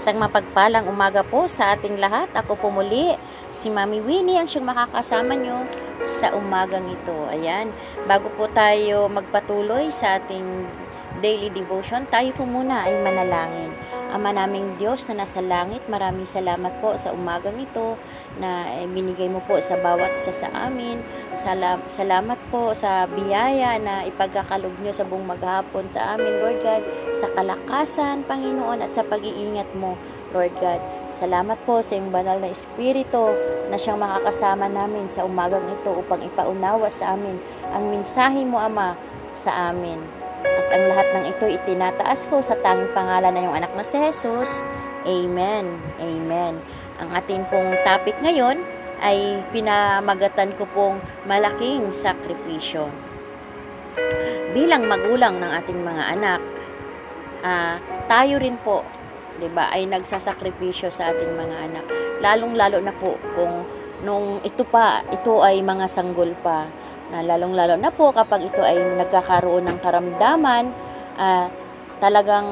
Isang mapagpalang umaga po sa ating lahat. Ako po muli, si Mami Winnie ang siyang makakasama nyo sa umagang ito. Ayan, bago po tayo magpatuloy sa ating daily devotion, tayo po muna ay manalangin. Ama naming Diyos na nasa langit, maraming salamat po sa umagang ito na binigay mo po sa bawat isa sa amin. Salam, salamat po sa biyaya na ipagkakalog nyo sa buong maghapon sa amin, Lord God, sa kalakasan, Panginoon, at sa pag-iingat mo, Lord God. Salamat po sa iyong banal na Espiritu na siyang makakasama namin sa umagang ito upang ipaunawa sa amin ang mensahe mo, Ama, sa amin. At ang lahat ng ito itinataas ko sa tanging pangalan ng iyong anak na si Jesus. Amen. Amen. Ang ating pong topic ngayon ay pinamagatan ko pong malaking sakripisyo. Bilang magulang ng ating mga anak, uh, tayo rin po, 'di ba, ay nagsasakripisyo sa ating mga anak. Lalong-lalo na po kung nung ito pa, ito ay mga sanggol pa na lalong-lalo na po kapag ito ay nagkakaroon ng karamdaman, uh, talagang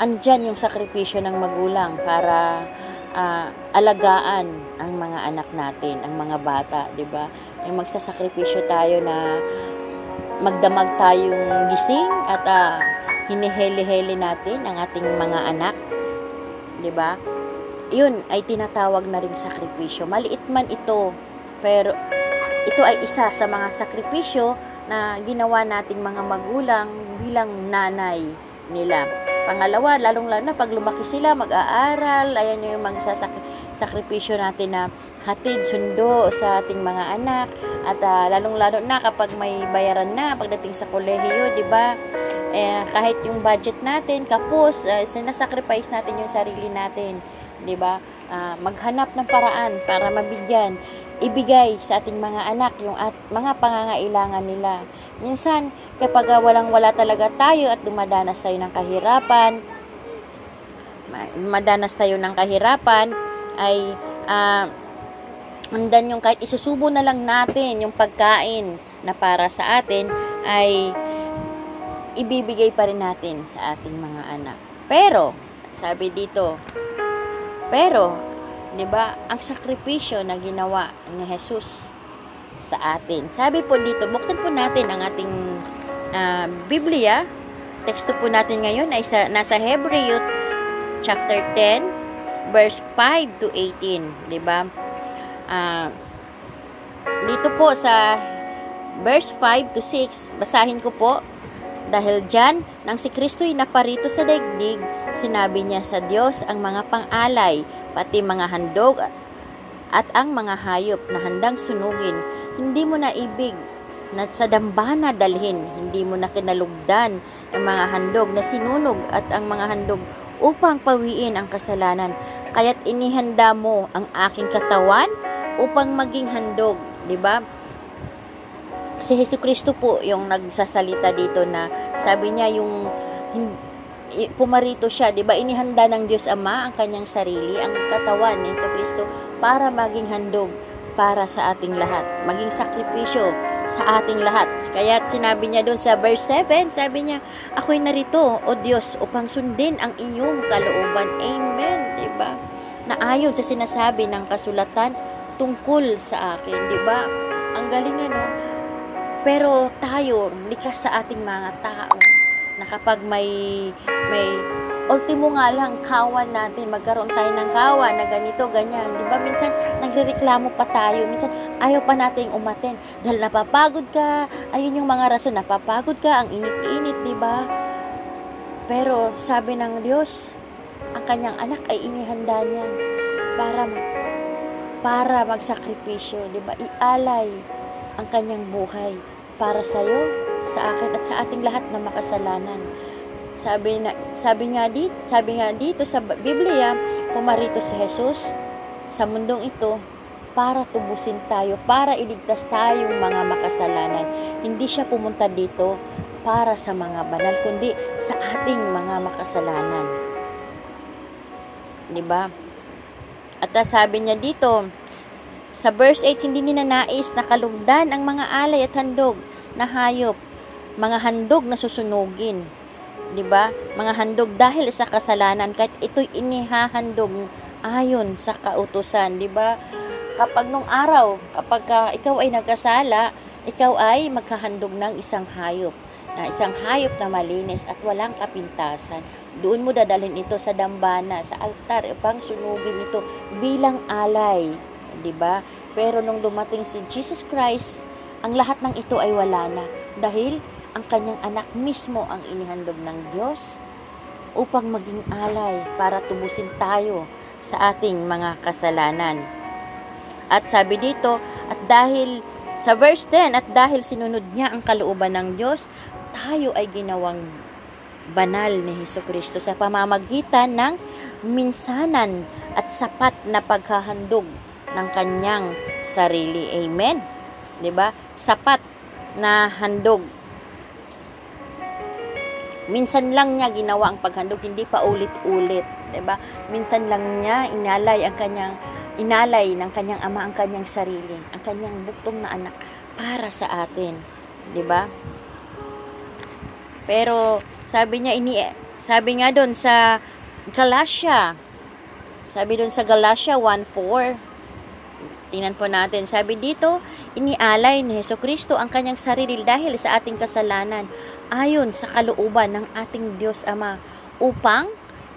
andyan yung sakripisyo ng magulang para uh, alagaan ang mga anak natin, ang mga bata, 'di ba? Yung magsasakripisyo tayo na magdamag tayong gising at uh, hiniheli-heli natin ang ating mga anak, 'di ba? 'Yun ay tinatawag na ring sakripisyo. Maliit man ito, pero ito ay isa sa mga sakripisyo na ginawa nating mga magulang bilang nanay nila. Pangalawa, lalong-lalo na pag lumaki sila, mag-aaral, ayan yung magsasakripisyo natin na hatid, sundo sa ating mga anak. At uh, lalong-lalo na kapag may bayaran na pagdating sa kolehiyo, di ba? Eh, kahit yung budget natin, kapos, uh, sinasacrifice natin yung sarili natin. Di ba? Uh, maghanap ng paraan para mabigyan ibigay sa ating mga anak yung at mga pangangailangan nila. Minsan, kapag walang-wala talaga tayo at dumadanas tayo ng kahirapan, madanas tayo ng kahirapan, ay uh, andan yung kahit isusubo na lang natin yung pagkain na para sa atin, ay ibibigay pa rin natin sa ating mga anak. Pero, sabi dito, pero 'di ba? Ang sakripisyo na ginawa ni Jesus sa atin. Sabi po dito, buksan po natin ang ating uh, Biblia. Teksto po natin ngayon ay sa, nasa Hebreo chapter 10 verse 5 to 18, 'di ba? Uh, dito po sa verse 5 to 6, basahin ko po. Dahil dyan, nang si Kristo'y naparito sa daigdig, sinabi niya sa Diyos ang mga pang-alay pati mga handog at ang mga hayop na handang sunugin, hindi mo na ibig na sa dambana dalhin, hindi mo na kinalugdan ang mga handog na sinunog at ang mga handog upang pawiin ang kasalanan. Kaya't inihanda mo ang aking katawan upang maging handog, di ba? Si Hesus Kristo po yung nagsasalita dito na sabi niya yung pumarito siya, 'di ba? Inihanda ng Diyos Ama ang kanyang sarili, ang katawan ni Kristo para maging handog para sa ating lahat, maging sakripisyo sa ating lahat. Kaya sinabi niya doon sa verse 7, sabi niya, ako'y narito, O Diyos, upang sundin ang iyong kalooban. Amen, 'di ba? Na ayon sa sinasabi ng kasulatan tungkol sa akin, 'di ba? Ang galing ano. Pero tayo, likas sa ating mga tao, na kapag may may ultimo nga lang kawan natin magkaroon tayo ng kawan na ganito ganyan. Di ba minsan nagrereklamo pa tayo. Minsan ayaw pa nating umaten. Dahil napapagod ka ayun yung mga rason napapagod ka ang init-init di ba? Pero sabi ng Diyos ang kanyang anak ay inihanda niya para para magsakripisyo di ba? Ialay ang kanyang buhay para sa iyo sa akin at sa ating lahat na makasalanan. Sabi na sabi nga dito, sabi nga dito sa Biblia, pumarito si Jesus sa mundong ito para tubusin tayo, para iligtas tayong mga makasalanan. Hindi siya pumunta dito para sa mga banal, kundi sa ating mga makasalanan. 'Di ba? At sabi niya dito, sa verse 8, hindi ninanais na kalugdan ang mga alay at handog na hayop mga handog na susunugin. 'di ba? Mga handog dahil sa kasalanan kahit ito'y inihahandog ayon sa kautusan, 'di ba? Kapag nung araw, kapag ka, ikaw ay nagkasala, ikaw ay magkahandog ng isang hayop na isang hayop na malinis at walang kapintasan. Doon mo dadalhin ito sa dambana, sa altar upang sunugin ito bilang alay, 'di ba? Pero nung dumating si Jesus Christ, ang lahat ng ito ay wala na dahil ang kanyang anak mismo ang inihandog ng Diyos upang maging alay para tubusin tayo sa ating mga kasalanan. At sabi dito, at dahil sa verse 10, at dahil sinunod niya ang kalooban ng Diyos, tayo ay ginawang banal ni Heso Kristo sa pamamagitan ng minsanan at sapat na paghahandog ng kanyang sarili. Amen. 'Di ba? Sapat na handog Minsan lang niya ginawa ang paghandog, hindi pa ulit-ulit, 'di ba? Minsan lang niya inalay ang kanyang inalay ng kanyang ama ang kanyang sarili, ang kanyang buktong na anak para sa atin, 'di ba? Pero sabi niya ini sabi nga doon sa Galatia sabi doon sa Galatia 1:4 Tingnan po natin. Sabi dito, inialay ni Heso Kristo ang kanyang sarili dahil sa ating kasalanan ayon sa kalooban ng ating Diyos Ama upang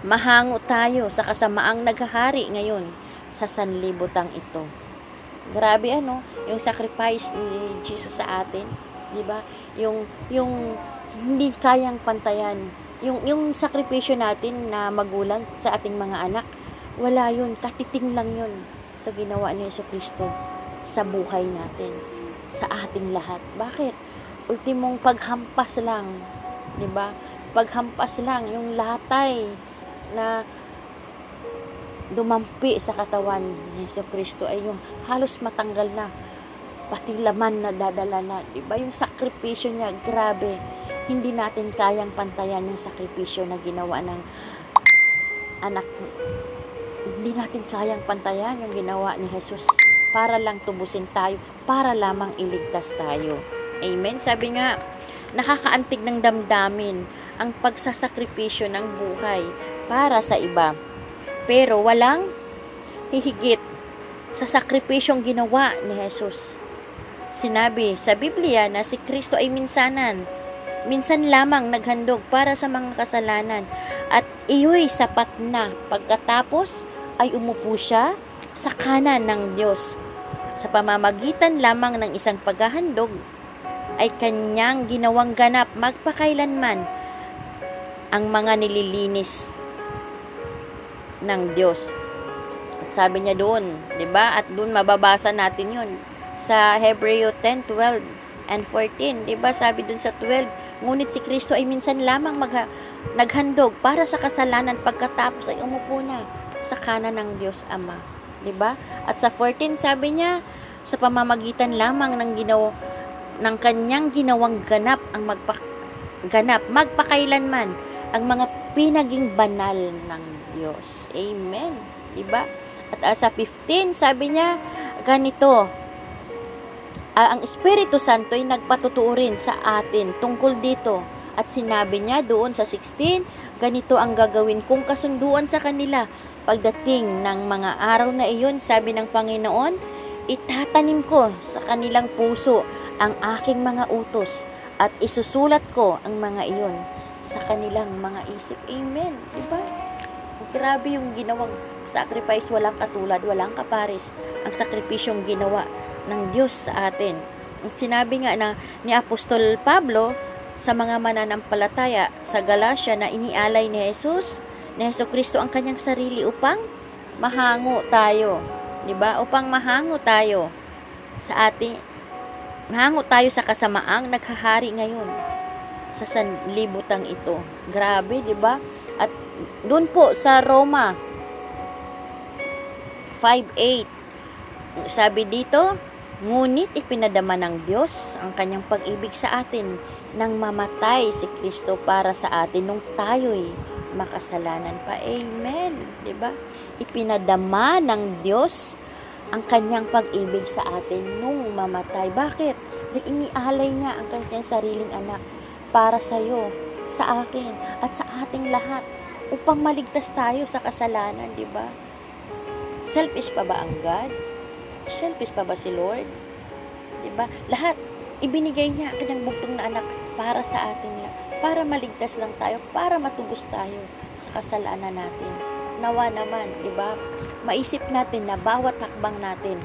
mahango tayo sa kasamaang naghahari ngayon sa sanlibutang ito. Grabe ano, yung sacrifice ni Jesus sa atin, 'di ba? Yung yung hindi kayang pantayan. Yung yung sakripisyo natin na magulang sa ating mga anak, wala 'yun, katiting lang 'yun sa ginawa ni Yesu Kristo sa buhay natin, sa ating lahat. Bakit? ultimong paghampas lang, 'di ba? Paghampas lang yung latay na dumampi sa katawan ni Yesu Kristo ay yung halos matanggal na pati laman na dadala na, 'di ba? Yung sakripisyo niya, grabe. Hindi natin kayang pantayan yung sakripisyo na ginawa ng anak hindi natin kayang pantayan yung ginawa ni Jesus para lang tubusin tayo, para lamang iligtas tayo. Amen. Sabi nga, nakakaantig ng damdamin ang pagsasakripisyo ng buhay para sa iba. Pero walang hihigit sa sakripisyong ginawa ni Jesus. Sinabi sa Biblia na si Kristo ay minsanan, minsan lamang naghandog para sa mga kasalanan at iyo'y sapat na pagkatapos ay umupo siya sa kanan ng Diyos sa pamamagitan lamang ng isang paghahandog ay kanyang ginawang ganap magpakailanman ang mga nililinis ng Diyos. At sabi niya doon, 'di ba? At doon mababasa natin 'yon sa Hebreo 10:12 and 14, 'di ba? Sabi doon sa 12, ngunit si Kristo ay minsan lamang magha- naghandog para sa kasalanan pagkatapos ay umupo na sa kanan ng Diyos Ama, 'di ba? At sa 14 sabi niya, sa pamamagitan lamang ng ginawa ng kanyang ginawang ganap ang magpa ganap magpakailanman ang mga pinaging banal ng Diyos. Amen. Diba? At uh, sa 15, sabi niya, ganito, uh, ang Espiritu Santo ay nagpatutuo rin sa atin tungkol dito. At sinabi niya doon sa 16, ganito ang gagawin kung kasunduan sa kanila. Pagdating ng mga araw na iyon, sabi ng Panginoon, itatanim ko sa kanilang puso ang aking mga utos at isusulat ko ang mga iyon sa kanilang mga isip. Amen. Diba? Grabe yung ginawang sacrifice, walang katulad, walang kapares. Ang sakripisyong ginawa ng Diyos sa atin. At sinabi nga na ni Apostol Pablo sa mga mananampalataya sa Galacia na inialay ni Jesus, ni Heso Kristo ang kanyang sarili upang mahango tayo. 'Di ba? Upang mahango tayo sa ating Mahango tayo sa kasamaang naghahari ngayon sa sanlibutang ito. Grabe, 'di ba? At doon po sa Roma 5:8 sabi dito, ngunit ipinadama ng Diyos ang kanyang pag-ibig sa atin nang mamatay si Kristo para sa atin nung tayo'y makasalanan pa. Amen. ba? Ipinadama ng Diyos ang kanyang pag-ibig sa atin nung mamatay. Bakit? Dahil inialay niya ang kanyang sariling anak para sa iyo, sa akin at sa ating lahat upang maligtas tayo sa kasalanan, di ba? Selfish pa ba ang God? Selfish pa ba si Lord? Di ba? Lahat ibinigay niya ang kanyang bugtong na anak para sa atin lang, para maligtas lang tayo, para matubos tayo sa kasalanan natin. Nawa naman, di ba? Maisip natin na bawat hakbang natin,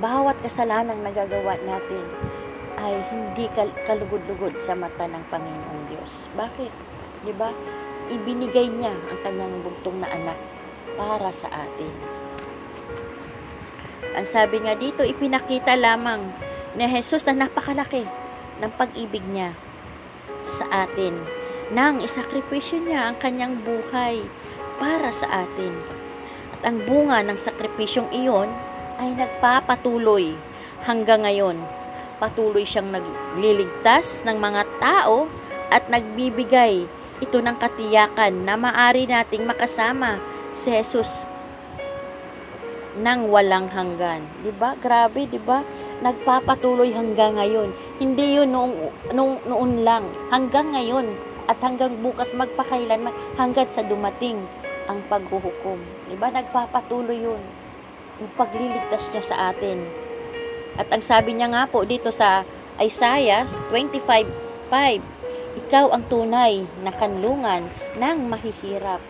bawat kasalanang nagagawa natin ay hindi kal- kalugod-lugod sa mata ng Panginoong Diyos. Bakit? Di ba? Ibinigay niya ang kanyang bugtong na anak para sa atin. Ang sabi nga dito, ipinakita lamang ni Jesus na napakalaki ng pag-ibig niya sa atin. Nang isakripisyo niya ang kanyang buhay para sa atin. At ang bunga ng sakripisyong iyon ay nagpapatuloy hanggang ngayon. Patuloy siyang nagliligtas ng mga tao at nagbibigay ito ng katiyakan na maari nating makasama si Jesus ng walang hanggan. 'Di ba? Grabe, 'di ba? Nagpapatuloy hanggang ngayon. Hindi 'yun noong, noong noon lang, hanggang ngayon at hanggang bukas magpakailanman hanggang sa dumating ang paghuhukom. 'Di ba? Nagpapatuloy 'yun. Yung pagliligtas niya sa atin. At ang sabi niya nga po dito sa Isaiah 25:5, ikaw ang tunay na kanlungan ng mahihirap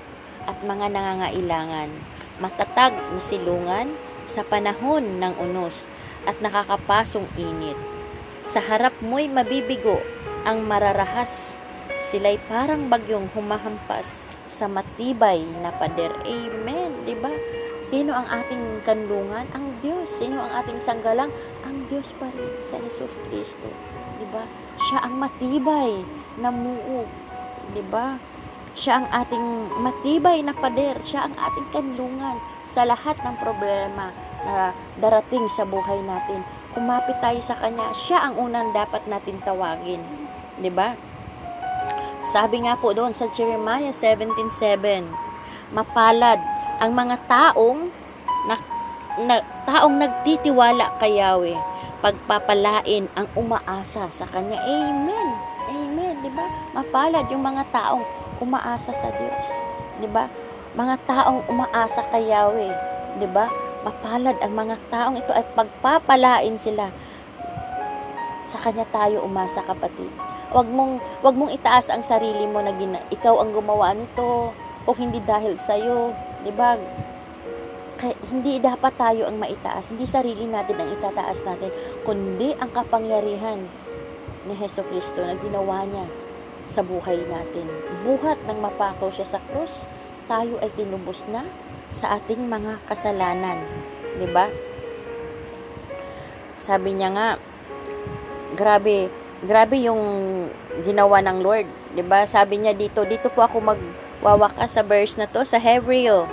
at mga nangangailangan matatag na silungan sa panahon ng unos at nakakapasong init. Sa harap mo'y mabibigo ang mararahas. Sila'y parang bagyong humahampas sa matibay na pader. Amen. ba? Diba? Sino ang ating kanlungan? Ang Diyos. Sino ang ating sanggalang? Ang Diyos pa rin sa Jesus Kristo. ba? Diba? Siya ang matibay na muog. ba? Diba? Siya ang ating matibay na pader. Siya ang ating kanlungan sa lahat ng problema na darating sa buhay natin. Kumapit tayo sa Kanya. Siya ang unang dapat natin tawagin. ba? Diba? Sabi nga po doon sa Jeremiah 17.7, Mapalad ang mga taong na, na, taong nagtitiwala kay Yahweh, pagpapalain ang umaasa sa Kanya. Amen. Amen. Diba? Mapalad yung mga taong umaasa sa Diyos. 'Di ba? Mga taong umaasa kay Yahweh, 'di ba? Mapalad ang mga taong ito at pagpapalain sila. Sa kanya tayo umasa, kapatid. Wag mong wag mong itaas ang sarili mo na gina, ikaw ang gumawa nito o hindi dahil sa iyo, 'di ba? Hindi dapat tayo ang maitaas, hindi sarili natin ang itataas natin, kundi ang kapangyarihan ni Heso Kristo na ginawa niya sa buhay natin. Buhat ng mapako siya sa krus, tayo ay tinubos na sa ating mga kasalanan. 'Di ba? Sabi niya nga, grabe, grabe yung ginawa ng Lord. 'Di ba? Sabi niya dito, dito po ako magwawakas sa verse na to sa Hebreo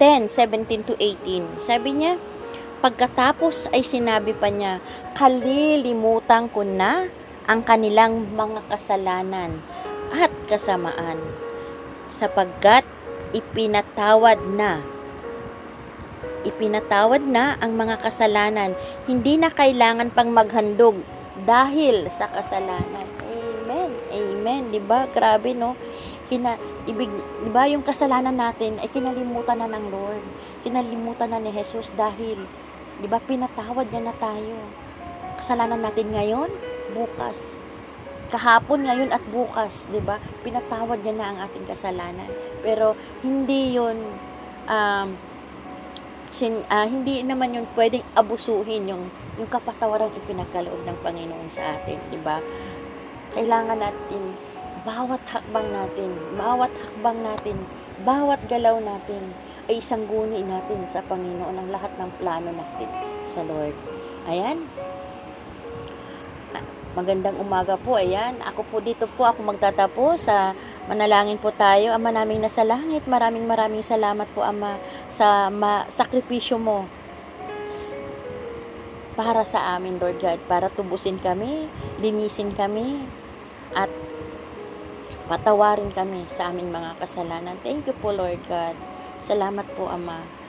10, 17 to 18. Sabi niya, pagkatapos ay sinabi pa niya, kalilimutan ko na ang kanilang mga kasalanan at kasamaan sapagkat ipinatawad na. Ipinatawad na ang mga kasalanan. Hindi na kailangan pang maghandog dahil sa kasalanan. Amen. Amen. Di ba? Grabe no? Kina ibig di ba yung kasalanan natin ay kinalimutan na ng Lord. Kinalimutan na ni Jesus dahil di ba pinatawad niya na tayo. Kasalanan natin ngayon bukas. Kahapon, ngayon at bukas, 'di ba? Pinatawad niya na ang ating kasalanan. Pero hindi 'yon um, sin, uh, hindi naman 'yon pwedeng abusuhin yung yung kapatawaran ipinagkaloob ng Panginoon sa atin, 'di ba? Kailangan natin bawat hakbang natin, bawat hakbang natin, bawat galaw natin ay isang guni natin sa Panginoon ang lahat ng plano natin sa Lord. Ayan, Magandang umaga po. Ayan, ako po dito po ako magtatapos sa manalangin po tayo. Ama naming nasa langit, maraming maraming salamat po Ama sa ma- sakripisyo mo para sa amin Lord God, para tubusin kami, linisin kami at patawarin kami sa aming mga kasalanan. Thank you po Lord God. Salamat po Ama.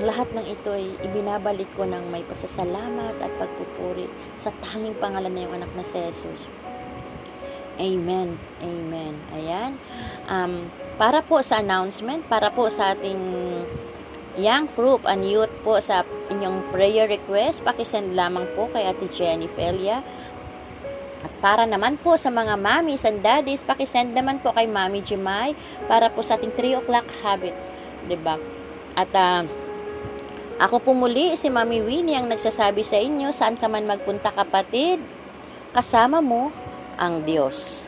Lahat ng ito ay ibinabalik ko ng may pasasalamat at pagpupuri sa tanging pangalan na yung anak na si Jesus. Amen. Amen. Ayan. Um, para po sa announcement, para po sa ating young group and youth po sa inyong prayer request, pakisend lamang po kay Ate Jenny Felia. At para naman po sa mga mommies and daddies, pakisend naman po kay Mami Jemay para po sa ating 3 o'clock habit. ba? At uh, ako po muli si Mami Winnie ang nagsasabi sa inyo, saan ka man magpunta kapatid, kasama mo ang Diyos.